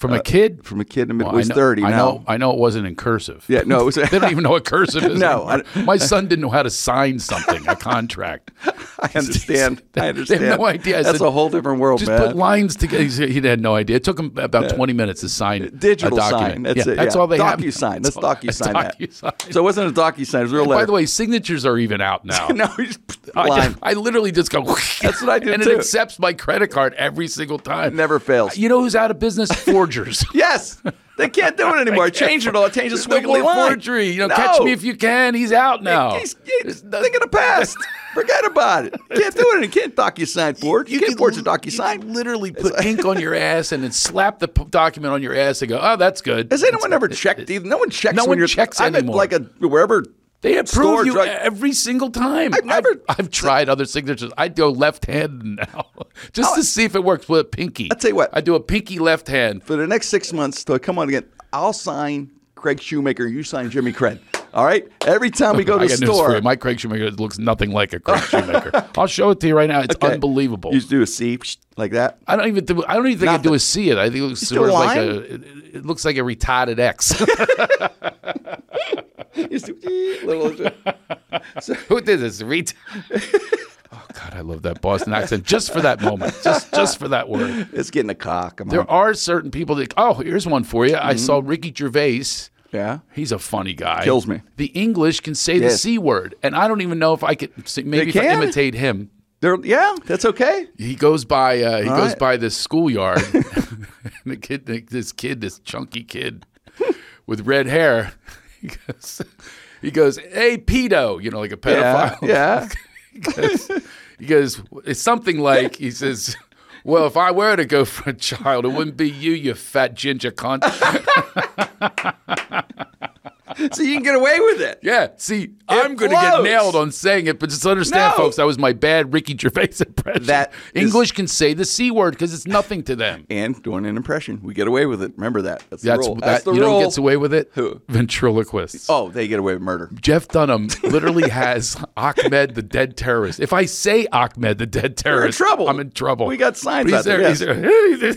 From a uh, kid? from a kid in the mid Well, was I know, thirty I now. know. I know it wasn't in cursive. Yeah, no, it was. they don't even know what cursive is. No, anymore. my son didn't know how to sign something, a contract. I understand. I They understand. have no idea. I That's said, a whole different world, Just man. put lines together. He had no idea. It took him about 20 minutes to sign it. Digital a document. sign. That's yeah, it. That's yeah. all they have. DocuSign. Let's That's all- DocuSign a that. DocuSign. So it wasn't a DocuSign. It was real letter. by the way, signatures are even out now. no, I. I literally just go. That's what I do and too. it accepts my credit card every single time. It never fails. You know who's out of business? Forgers. Yes, they can't do it anymore. I changed it all. Change the squiggly line. forgery. You know, No. catch me if you can. He's out now. He's, he's think of the past. Forget about it. Can't do it. You can't DocuSign for it. You, can't forge a You DocuSign. can literally put ink on your ass and then slap the document on your ass and go, "Oh, that's good." Has anyone ever checked? either? No one checks. No one checks anymore. Like a wherever. They approve you drug- every single time. I've never- I've, I've tried other signatures. I go left hand now, just to see if it works with a pinky. I'll tell you what. I do a pinky left hand. for the next six months I come on again, I'll sign Craig Shoemaker. You sign Jimmy Cred. All right. Every time we go to I the got news for store. My Craig Shoemaker looks nothing like a Craig Shoemaker. I'll show it to you right now. It's Okay. unbelievable. you just do a C like that. I don't even. Do, I don't even think I Nothing. do a C it. I think it looks sort of like a. It, it looks like a retarded X. You just do, ee, little, Who did this? Ret- oh God, I love that Boston accent just for that moment, just just for that word. it's getting a cock. There on. are certain people that. Oh, here's one for you. I mm-hmm. saw Ricky Gervais. Yeah. He's a funny guy. Kills me. The English can say the Yes. c word, and I don't even know if I could. Maybe if I can? imitate him. There, yeah, that's okay. He goes by. Uh, he All goes right. by this schoolyard. and the kid, this kid, this chunky kid with red hair. He goes. He goes, "Hey, pedo," you know, like a Yeah, pedophile. yeah. goes, he goes, it's something like he says. Well, if I were to go for a child, it wouldn't be you, you fat ginger cunt. so you can get away with it. Yeah, see, I'm going to get nailed on saying it, but just understand, No. folks, that was my bad Ricky Gervais impression. That English can say the c word because it's nothing to them. And doing an impression, we get away with it. Remember that. That's, That's, the rule. that, That's the you know rule. who gets away with it? Who? Ventriloquists. Oh, they get away with murder. Jeff Dunham literally has Ahmed the dead terrorist. If I say Ahmed the dead terrorist, in trouble. I'm in trouble. We got signs out there, He's there. He's there.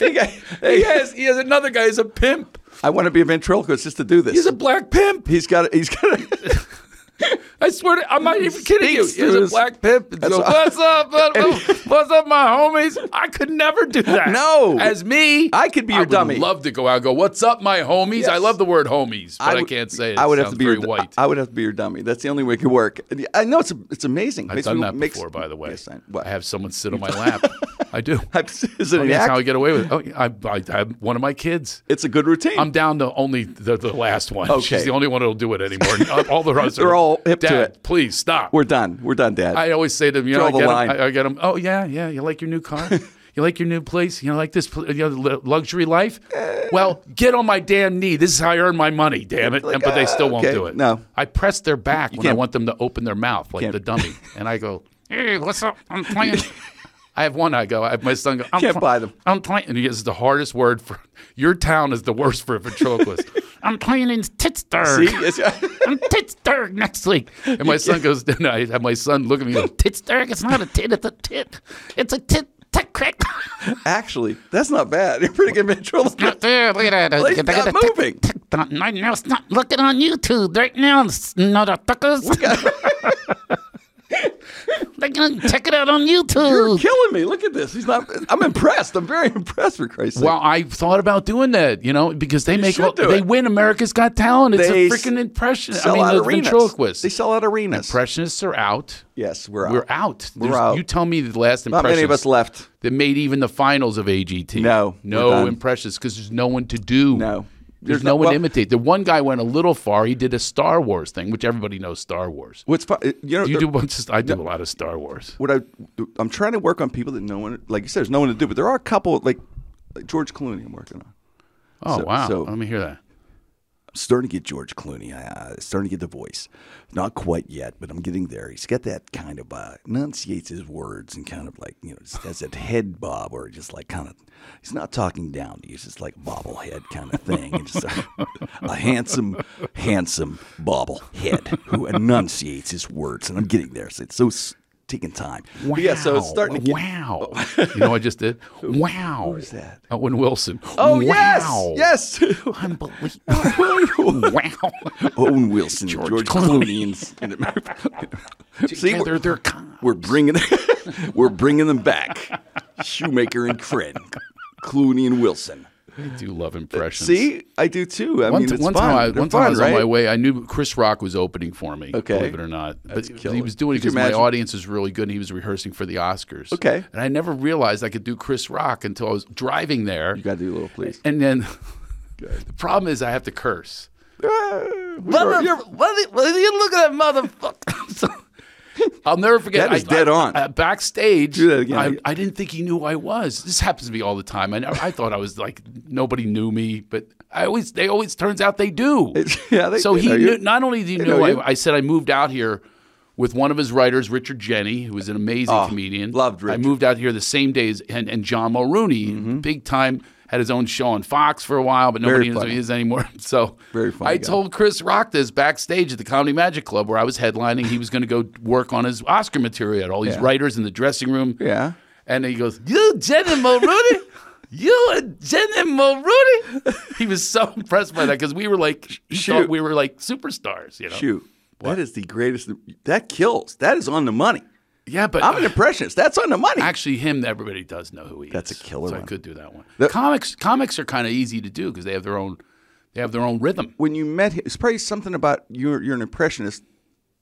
He got- he has he has another guy. He's a pimp. I want to be a ventriloquist just to do this. He's a black pimp. he's got. He's got. I swear to, I'm not even kidding you. He's a black pimp. and goes, What's up? What- What's up, my homies? I could never do that. No. as me, I could be your would dummy. Love to go out. and Go. What's up, my homies? I love the word homies, but I, can't say it. I would It have to be your. white. I would have to be your dummy. That's the only way it could work. I know it's it's amazing. I've Makes done me- that makes- before, by the way. Yes, I? I have someone sit on my lap. I do. Is it Oh, an that's how I get away with it. Oh, I, I, I have one of my kids. It's a good routine. I'm down to only the, the last one. Okay. She's the only one that'll do it anymore. All the rest They're are all hip to Dad, it." Please stop. We're done. We're done, Dad. I always say to them, you Draw know, I get, line. I, I get them. Oh yeah, yeah. You like your new car? you like your new place? You know, like this you know, luxury life? well, get on my damn knee. This is how I earn my money. Damn it! Like, and, but they still uh, won't okay, do it. no. I press their back when I want them to open their mouth like the dummy, and I go, "Hey, what's up? I'm playing." I have one. I go. I have my son go. I'm Can't pl- buy them. I'm playing, and he gets the hardest word for your town is the worst for a ventriloquist. I'm playing in Pittsburgh. See? Yes, I'm Pittsburgh next week. And my son goes, and I have my son look at me and go, Pittsburgh, it's not a tit, it's a tit. It's a tit, tit, crack. Actually, that's not bad. You're pretty good ventriloquist. Not there. Look at that. He's not moving. Tick. My nose not looking on YouTube right now, motherfuckers. They're gonna check it out on YouTube. You're killing me. Look at this. He's not. I'm impressed. I'm very impressed for Christ's sake. Well, I thought about doing that, you know, because they make should all, do they it. win America's Got Talent. It's They a freaking impression. I sell mean, out the arenas. ventriloquists. They sell out arenas. Impressionists are out. yes, we're out. We're out. We're There's- out. You tell me the last Not impressions many of us left. that made even the finals of AGT. No, we're no done. impressions because there's no one to do. No. There's, There's no no- one well- to imitate. The one guy went a little far. He did a Star Wars thing, which everybody knows Star Wars. What's fun? You know, Do you do a bunch of, I do a lot of Star Wars. what I I'm trying to work on people that no one, like you said, there's no one to do. But there are a couple, like, like George Clooney. I'm working on. Oh So- wow! so- Let me hear that. Starting to get George Clooney. Starting to get the voice. Not quite yet, but I'm getting there. He's got that kind of uh, enunciates his words and kind of like you know has that head bob or just like kind of. He's not talking down to you. He's just like bobblehead kind of thing. And just a, a handsome, handsome bobblehead who enunciates his words. And I'm getting there. So it's so taking time. But yeah, so it's starting to get. wow. Oh. you know what I just did? Wow. Who's that? Owen Wilson. Oh wow. yes, yes. Unbelievable. wow. Owen Wilson, George, George Clooney, and, See, Together we're, they're con- we're bringing we're bringing them back. Shoemaker and Krenn, Clooney and Wilson. I do love impressions. See, I do too. I one, mean, t- it's one fun. time, I, They're one time I was right? on my way. I knew Chris Rock was opening for me. Okay. believe it or not, That's but killer. he was doing it because my audience is really good. and He was rehearsing for the Oscars. Okay. and I never realized I could do Chris Rock until I was driving there. You got to do a little, please. And then the problem is I have to curse. Ah, Mother, you're, what, are- what are you looking at, motherfucker? I'll never forget. That is I- dead I- on. I- backstage, Do that again. I, I didn't think he knew who I was. This happens to me all the time. I, I thought I was like nobody knew me, but I always they always turns out they do. yeah, they so he you. knew, not only did he know, know I. I said I moved out here with one of his writers, Richard Jeni, who was an amazing Oh, comedian. loved I Richard. Mm-hmm. moved out here the same day as and, and John Mulrooney, big time. Had his own show on Fox for a while, but nobody knows who he is anymore. So Very funny I guy. told Chris Rock this backstage at the Comedy Magic Club where I was headlining. He was going to go work on his Oscar material. All these Yeah. writers in the dressing room. Yeah. And he goes, You, Jeni Mulrooney? You and Jeni Mulrooney? He was so impressed by that because we were like, Shoot. we were like superstars, you know? Shoot, that is the greatest. That kills. That is on the money. Yeah, but I'm an impressionist. That's on the money. actually, him, everybody does know who he That's is. That's a killer So I could do that one. The- comics, comics are kind of easy to do because they have their own, they have their own rhythm. when you met him, it's probably something about you're you're an impressionist.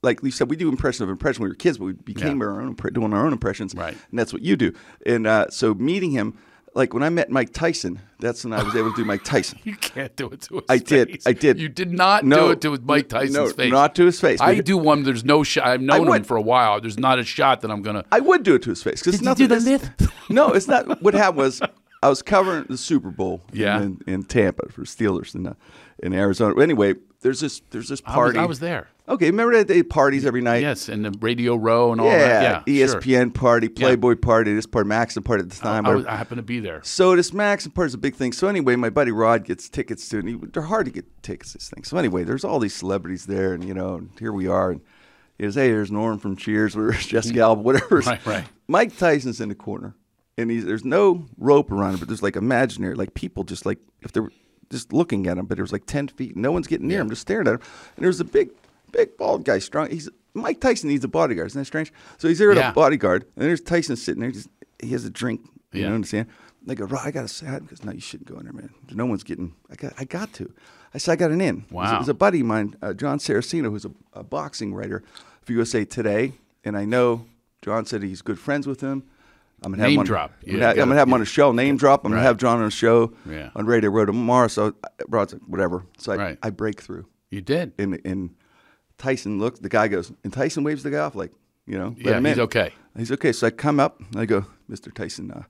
Like you said, we do impression of impression when we were kids, but we became Yeah. our own doing our own impressions, Right. And that's what you do. And uh, so meeting him, like when I met Mike Tyson, that's when I was able to do Mike Tyson. You can't do it to his face. I did. I did. You did not No. do it to Mike Tyson's No, face. not to his face. I do one. There's no shot. I've known him for a while. There's not a shot that I'm gonna. I would do it to his face Did you do the myth? No, it's not. What happened was I was covering the Super Bowl Yeah. in, in Tampa for Steelers in uh, in Arizona. Anyway, there's this there's this I was, party. I was there. Okay, remember that they had parties every night? Yes, and the Radio Row and all yeah, that. Yeah, sure. ESPN party, Playboy party, this party, Maxim party at the time. I, was, I happened to be there. so this Maxim party is a big thing. So anyway, my buddy Rod gets tickets to it. And he, they're hard to get tickets to this thing. So anyway, there's all these celebrities there, and you know, and here we are. And he goes, "Hey, there's Norm from Cheers, or Jessica mm. Alba, whatever." Right, right. Mike Tyson's in the corner, and he's there's no rope around him, but there's like imaginary, like people just like if they're just looking at him, but it was like ten feet. No one's getting near him, just staring at him. And there's a big, big bald guy, strong. He's Mike Tyson needs a bodyguard. Isn't that strange? So he's there at Yeah. a bodyguard, and there's Tyson sitting there. Just he has a drink. You Yeah. know what I'm saying? They go, Rod, I got a sad because no, you shouldn't go in there, man. No one's getting. I got, I got to. I said, I got an in. It was- Wow. Was a buddy of mine, uh, Jon Saraceno, who's a, a boxing writer for USA Today, and I know John said he's good friends with him. I'm gonna have Name him on, drop. I'm Yeah, gonna, have- I'm gonna have him on a show. Name drop. I'm Right. gonna have John on a show Yeah. on Radio Row tomorrow. So uh, Rod's like, whatever. So I, Right. I break through, You did. and and Tyson looks. The guy goes, and Tyson waves the guy off like, you know, Yeah, he's okay. He's okay. So I come up. And I go, Mr. Tyson. Uh,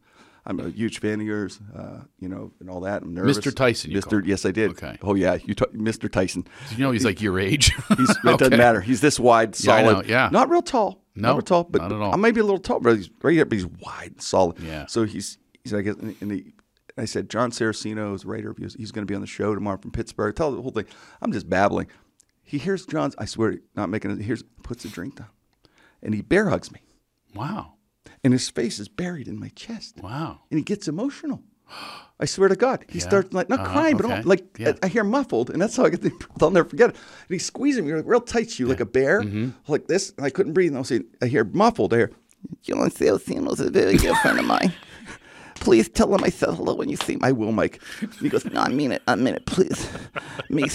I'm a huge fan of yours, uh, you know, and all that. I'm nervous. Mr. Tyson, you Mr. Yes, I did. Okay. Oh yeah, you, t- Mr. Tyson. You know, he's like your age. He's, It Okay. doesn't matter. He's this wide, Yeah, I solid. know, yeah. Not real tall. No, not real tall, but not at all. I might be a little tall, but he's right here. But he's wide, and solid. Yeah. So he's he's like, and he, I said, Jon Saraceno is a writer. He's, he's going to be on the show tomorrow from Pittsburgh. Tell the whole thing. I'm just babbling. He hears John's. I swear, not making it. He hears puts a drink down, and he bear hugs me, Wow. and his face is buried in my chest. Wow. And he gets emotional. I swear to God, he Yeah. starts like not Uh-huh, crying, but all, like Yeah. I, I hear muffled, and that's how I get the. I'll never forget it. And he's squeezing me like real tight to you, like a bear, Mm-hmm. like this. And I couldn't breathe. And I'll say, I hear muffled. I hear, John Salcino's a very good friend of mine. Please tell him I said hello when you see. I will, Mike. He goes, no, I mean it. I mean it. Please. Me,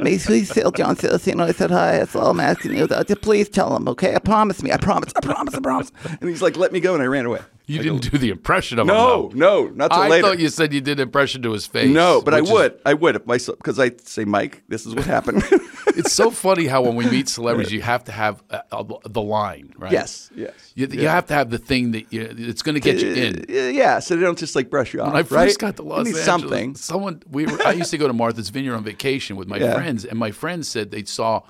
me, please tell John Salcino I said hi. That's all I'm asking you. Please tell him, okay? I promise me. I promise. I promise. I promise. And he's like, let me go, and I ran away. You didn't do the impression of him. No, no, not till I later. thought you said you did impression to his face. no, but I which is- would, I would if myself because I say, Mike, this is what happened. it's so funny how when we meet celebrities, you have to have uh, uh, the line, right? yes, yes. You, you have to have the thing that you, it's going to get you in. Uh, yeah, so they don't just like brush you off. When I first right? got to Los need Angeles, something. someone we were, I used to go to Martha's Vineyard on vacation with my Yeah. friends, and my friends said they saw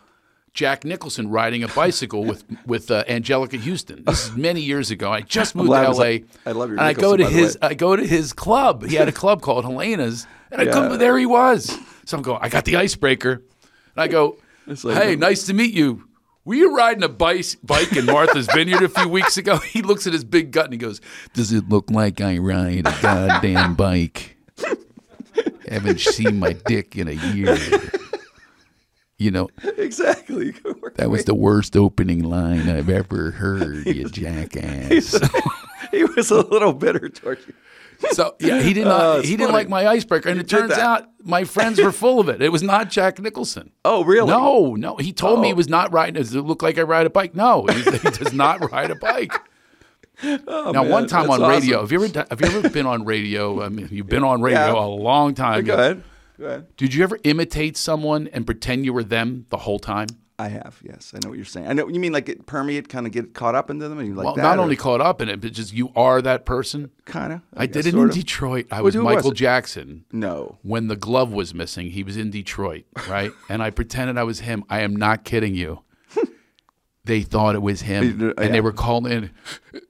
Jack Nicholson riding a bicycle with with uh, Anjelica Huston. This is many years ago. I just moved to LA. like- I love your And I go to his. I go to his club. He had a club called Helena's, and I Yeah. come there he was. So I'm going. I got the icebreaker. And I go, like- hey, nice to meet you. Were you riding a bike, bike in Martha's Vineyard a few weeks ago? He looks at his big gut and he goes, Does it look like I ride a goddamn bike? Haven't seen my dick in a year. You know, exactly. that was the worst opening line I've ever heard, you jackass. he was a little bitter towards you. So yeah, he did not. Oh, it's he didn't like my icebreaker, and You it turns that. out my friends were full of it. It was not Jack Nicholson. Oh, really? No, no. He told me he Oh. was not riding. Does it look like I ride a bike? No, he, he does not ride a bike. Oh, now, Oh, man, one time on radio, awesome. have you ever have you ever been on radio? I mean, you've been on radio Yeah. a long time. Go ahead. Go ahead. Did you ever imitate someone and pretend you were them the whole time? I have. Yes, I know what you're saying. I know you mean like it permeate, kind of get caught up into them, and you like well, that. not or only caught up in it, but just you are that person. kind of. I, did it in Detroit. I was was Michael it? Jackson. No. when the glove was missing, he was in Detroit, right? and I pretended I was him. I am not kidding you. They thought it was him, You- uh, and they were calling in.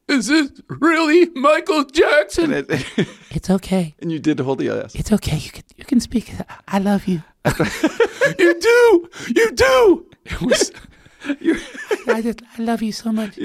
Is this really Michael Jackson? It- It's okay. and you did hold the yes. It's okay. You can you can speak. I love you. you do, you do. It was. I just I love you so much.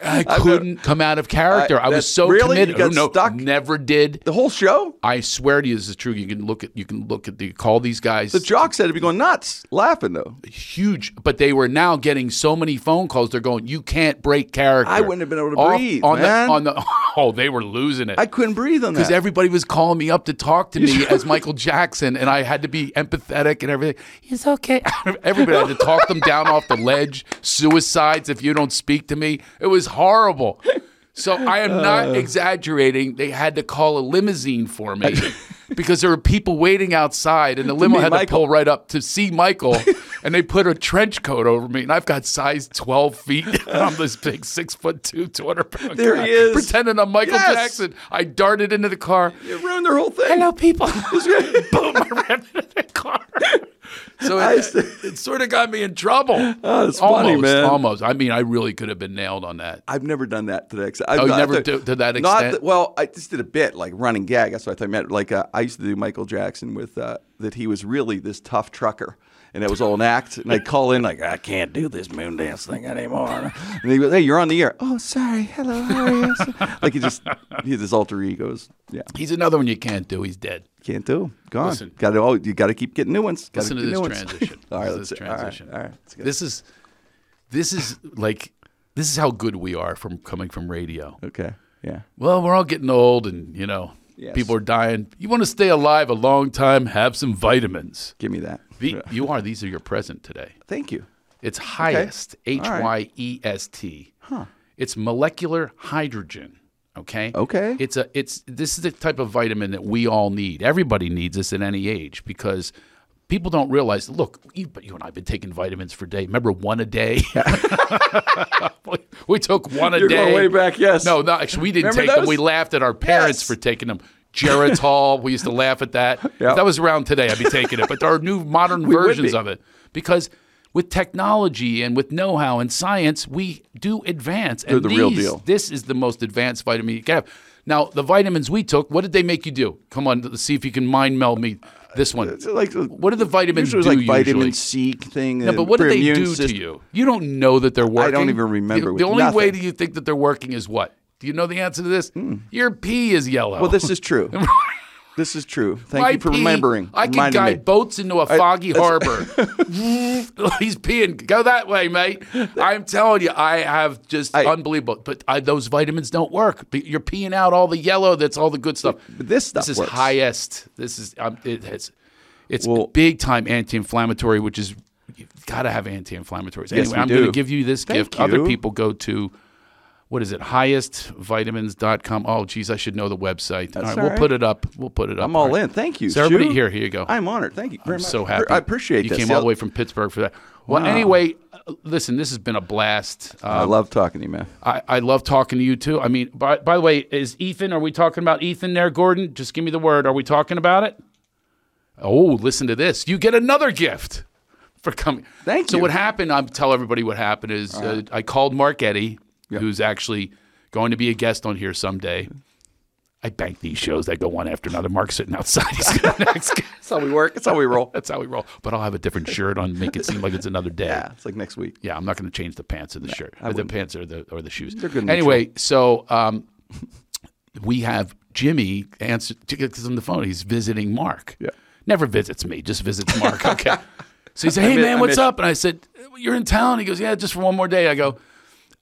I couldn't come out of character. I, I- was so really? committed. You got oh, no, stuck? never did. The whole show. I swear to you, this is true. You can look at. You can look at the call these guys. The jock said to be going nuts, laughing though. huge, but they were now getting so many phone calls. They're going, "You can't break character." I wouldn't have been able to Off- breathe, on man. The, on the oh, they were losing it I couldn't breathe on that because everybody was calling me up to talk to me as Michael Jackson, and I had to be empathetic and everything. It's okay. Everybody had to talk them down off the ledge. Suicides if you don't speak to me. It was horrible. So I am not Uh. exaggerating. They had to call a limousine for me because there were people waiting outside, and the limo had to pull right up to see Michael. and they put a trench coat over me, and I've got size twelve feet. And I'm this big six foot two, two hundred pound There guy, he is. pretending I'm Michael Yes. Jackson. I darted into the car. you ruined their whole thing. Hello, people. Boom! I ran into the car. So it, it sort of got me in trouble. Oh, that's almost, funny, man. Almost. I mean, I really could have been nailed on that. I've never done that to that extent. I've Oh, not- never do- to that Not extent? that- well, I just did a bit like running gag. That's what I thought I meant. Like uh, I used to do Michael Jackson with uh, that he was really this tough trucker. And it was all an act. And I'd call in like, I can't do this moon dance thing anymore. And he goes, Hey, you're on the air. Oh, sorry. Hello. How are you? like he just he had his alter egos. Yeah, He's another one you can't do. He's dead. can't do. Gone. Listen. got to. Oh, you got to keep getting new ones. Got Listen to this transition. all right, Listen let's to this all right, transition. All right, This is, this is like, this is how good we are from coming from radio. okay. Yeah. Well, we're all getting old, and you know, Yes. people are dying. You want to stay alive a long time? Have some vitamins. Give me that. The- you are. These are your present today. Thank you. It's highest, H Y E S T. All right. Y S T. It's molecular hydrogen. Okay. Okay. It's a it's this is the type of vitamin that we all need. Everybody needs this at any age because people don't realize. Look, you, you and I've been taking vitamins for day. Remember one a day? we, took one a You're day. way back, yes. No, no. Actually, we didn't Remember take them. those? We laughed at our parents Yes. for taking them. Geritol. we used to laugh at that. If that was around today, I'd be taking it. But there are new modern would versions be. of it because with technology and with know-how and science, we do advance. And the real these- deal. This is the most advanced vitamin you can have. Now, the vitamins we took, what did they make you do? Come on, let's see if you can mind meld me this one. Like what do the vitamins do like vitamin usually? C thing. No, but what do they do to you? You don't know that they're working. I don't even remember The, the only way that you think that they're working is what? Do you know the answer to this? Hmm. Your pee is yellow. Well, this is true. this is true. Thank My you for pee, remembering. I can guide me. boats into a foggy harbor. He's peeing. Go that way, mate. I'm telling you, I have just I- unbelievable. But I, those vitamins don't work. But You're peeing out all the yellow. That's all the good stuff. But this stuff This is works. highest. This is um, it has, it's Well- big time anti-inflammatory, which is you've got to have anti-inflammatories. Yes, anyway, we I'm going to give you this Thank gift. Other people go to. What is it? Highestvitamins.com. Oh, geez, I should know the website. all right, all we'll put it up. We'll put it up. I'm all right. in. Thank you. So everybody here, here you go. I'm honored. Thank you very I'm so happy. I appreciate you this. came all the way from Pittsburgh for that. Well, Wow. anyway, uh, listen, this has been a blast. I Um, love talking to you, man. I, I love talking to you too. I mean, by, by the way, is Ethan, are we talking about Ethan there, Gordon? Just give me the word. Are we talking about it? Oh, listen to this. You get another gift for coming. Thank so you. So what happened, I'll tell everybody what happened is uh, I called Mark Eddy, who's actually going to be a guest on here someday. I bank these shows that go one after another. Mark's sitting outside. He's next. That's how we work. That's how we roll. That's how we roll. But I'll have a different shirt on, make it seem like it's another day. Yeah, it's like next week. Yeah, I'm not going to change the pants or the shirt, or the pants or the or the shoes. They're good Anyway, so um, we have Jimmy answer because on the phone he's visiting Mark. Yeah. never visits me, just visits Mark. Okay, so he said, "Hey man, what's up?" And I said, "You're in town." He goes, "Yeah, just for one more day." I go,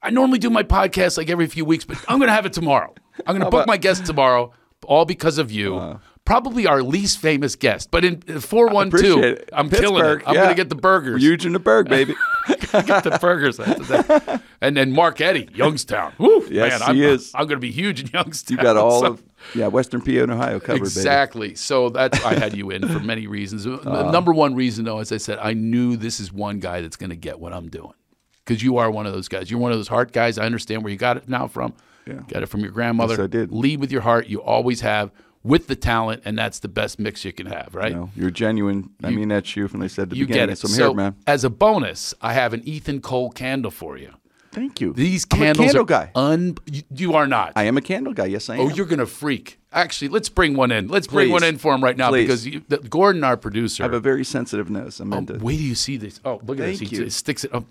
"I normally do my podcast like every few weeks, but I'm going to have it tomorrow. I'm going to book about- my guest tomorrow, all because of you." Probably our least famous guest, but in four one two, I'm killing it. I'm yeah. going to get the burgers Huge in the Burgh, baby. get the burgers. And then Mark Eddy, Youngstown. Woo, Yes, man, I'm, he is. I'm going to be huge in Youngstown. You got all So- of yeah, Western PA and Ohio covered, exactly. So that's I had you in for many reasons. Uh. number one reason, though, as I said, I knew this is one guy that's going to get what I'm doing because you are one of those guys. You're one of those heart guys. I understand where you got it now from. Yeah. Got it from your grandmother. Yes, I did. Lead with your heart. You always have with the talent, and that's the best mix you can have, right? baby. You know, you're genuine. I mean that's you from they said the You beginning. get it. So I'm so, here, man. as a bonus, I have an Ethan Cole candle for you. Thank you. These I'm candles candle are guy. Un- you, you are not. I am a candle guy. Yes, I oh, am. oh, you're gonna freak. Actually, let's bring one in. Let's bring Please. one in for him right now Please. because you, the, Gordon, our producer. I have a very sensitive nose. I'm oh, into. wait till you see this. Oh, look at this. Thank He you. sticks it. Up.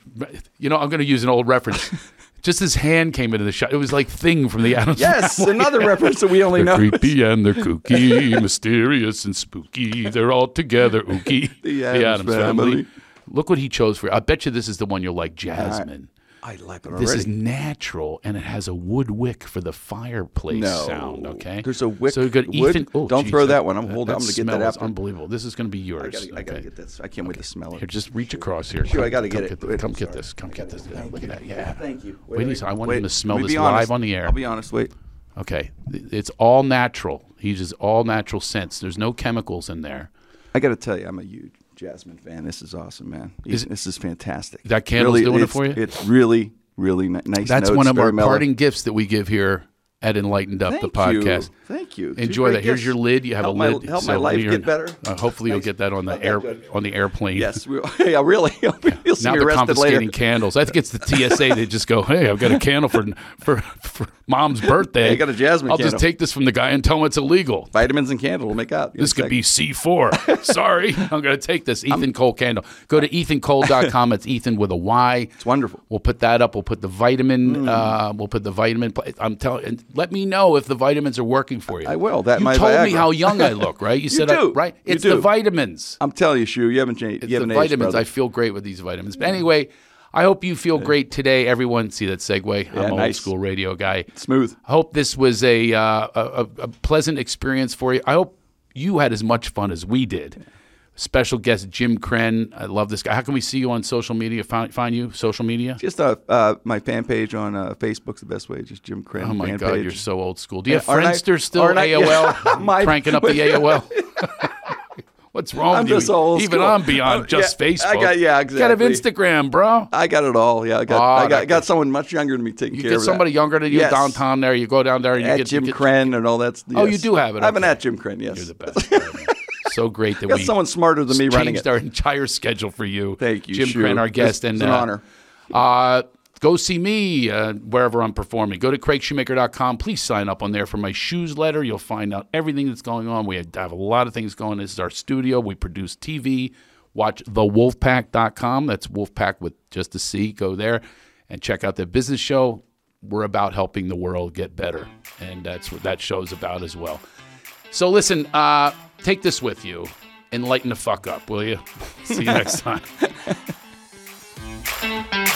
You know, I'm gonna use an old reference. just his hand came into the shot. It was like Thing from the Addams. Yes, Family. another reference that we only They're know. creepy and they're kooky, mysterious and spooky. They're all together ooky. The Addams Family. Look what he chose for you. I bet you this is the one you'll like, Jasmine. I like it This already. is natural, and it has a wood wick for the fireplace No. sound. Okay, There's a wick- So got wood? Ethan. Oh, Don't geez, throw that one. I'm holding- I'm gonna get that smell is after. unbelievable. This is going to be I yours. gotta, I gotta okay. get this. I can't wait to smell it. Here, just reach across here. Sure, Come- I gotta come get it. this. Wait, come I'm get sorry. this. Come get this. Look at that. Yeah. Thank you. Wait, I want him to smell this live on the air. I'll be honest. Wait. Okay, it's all natural. He uses all natural scents. There's no chemicals in there. I got to tell you, I'm a huge Jasmine fan. This is awesome, man. Is this is fantastic. That candle's doing it for you? It's really, really nice. That's notes, one of our mellow. parting gifts that we give here at Enlightened Up, the Thank you. podcast. Thank you. Enjoy that. Here's your lid. You have help a my, lid. Help so my life get better. Uh, hopefully, you'll get that on the air on the airplane. Yes. We, yeah. Really. You'll see Now me they're arrested later. confiscating candles. I think it's the TSA. They just go, "Hey, I've got a candle for for, for mom's birthday. I got a Jasmine I'll candle." just take this from the guy and tell him it's illegal. Vitamins and candle will make out. This could be C4. Sorry, I'm going to take this Ethan Cole candle. Go to ethancole.com. It's Ethan with a Y. It's wonderful. We'll put that up. We'll put the vitamin. Mm. Uh, we'll put the vitamin. I'm telling. Let me know if the vitamins are working for you. I will. That you my told me how young I look, right? You, said I- do. right. You It's the vitamins. I'm telling you, Shu, you haven't changed. It's you the haven't aged, vitamins. I feel great with these vitamins. But anyway, I hope you feel great today, everyone. See that segue? I'm an old school radio guy. Smooth. I hope this was a, uh, a, a a pleasant experience for you. I hope you had as much fun as we did. Special guest Jim Krenn. I love this guy. How can we see you on social media? Find, find you social media? Just uh, uh, my fan page on uh, Facebook's the best way. Just Jim Krenn. Oh my God, page. you're so old school. Do you have Aren't I- Friendster still? aren't I- AOL, My- cranking up the AOL. What's wrong I'm with you? just old Even school. I'm beyond just yeah, Facebook. I got- yeah, You gotta have. Instagram, bro. I got it all. Yeah, I got. Oh, I got, got someone much younger than me taking You care get of that. somebody younger than you Yes. downtown there. You go down there and you at get Jim you get, Krenn and all that. Oh, you do have it, I have an okay. at Jim Kren. Yes, You're the best. so great that got we someone smarter than me running changed it. our entire schedule for you. Thank you, Jim Shu. Krenn, our guest, It's- and it's an uh, honor. Uh, go see me uh, wherever I'm performing. Go to craigshoemaker.com. Please sign up on there for my shoes letter. You'll find out everything that's going on. We have a lot of things going. This is our studio. We produce TV. Watch thewolfpack.com. That's Wolfpack with just a C. Go there and check out the business show. We're about helping the world get better, and that's what that show's about as well. So listen, uh, take this with you. and lighten the fuck up, will you? See you next time.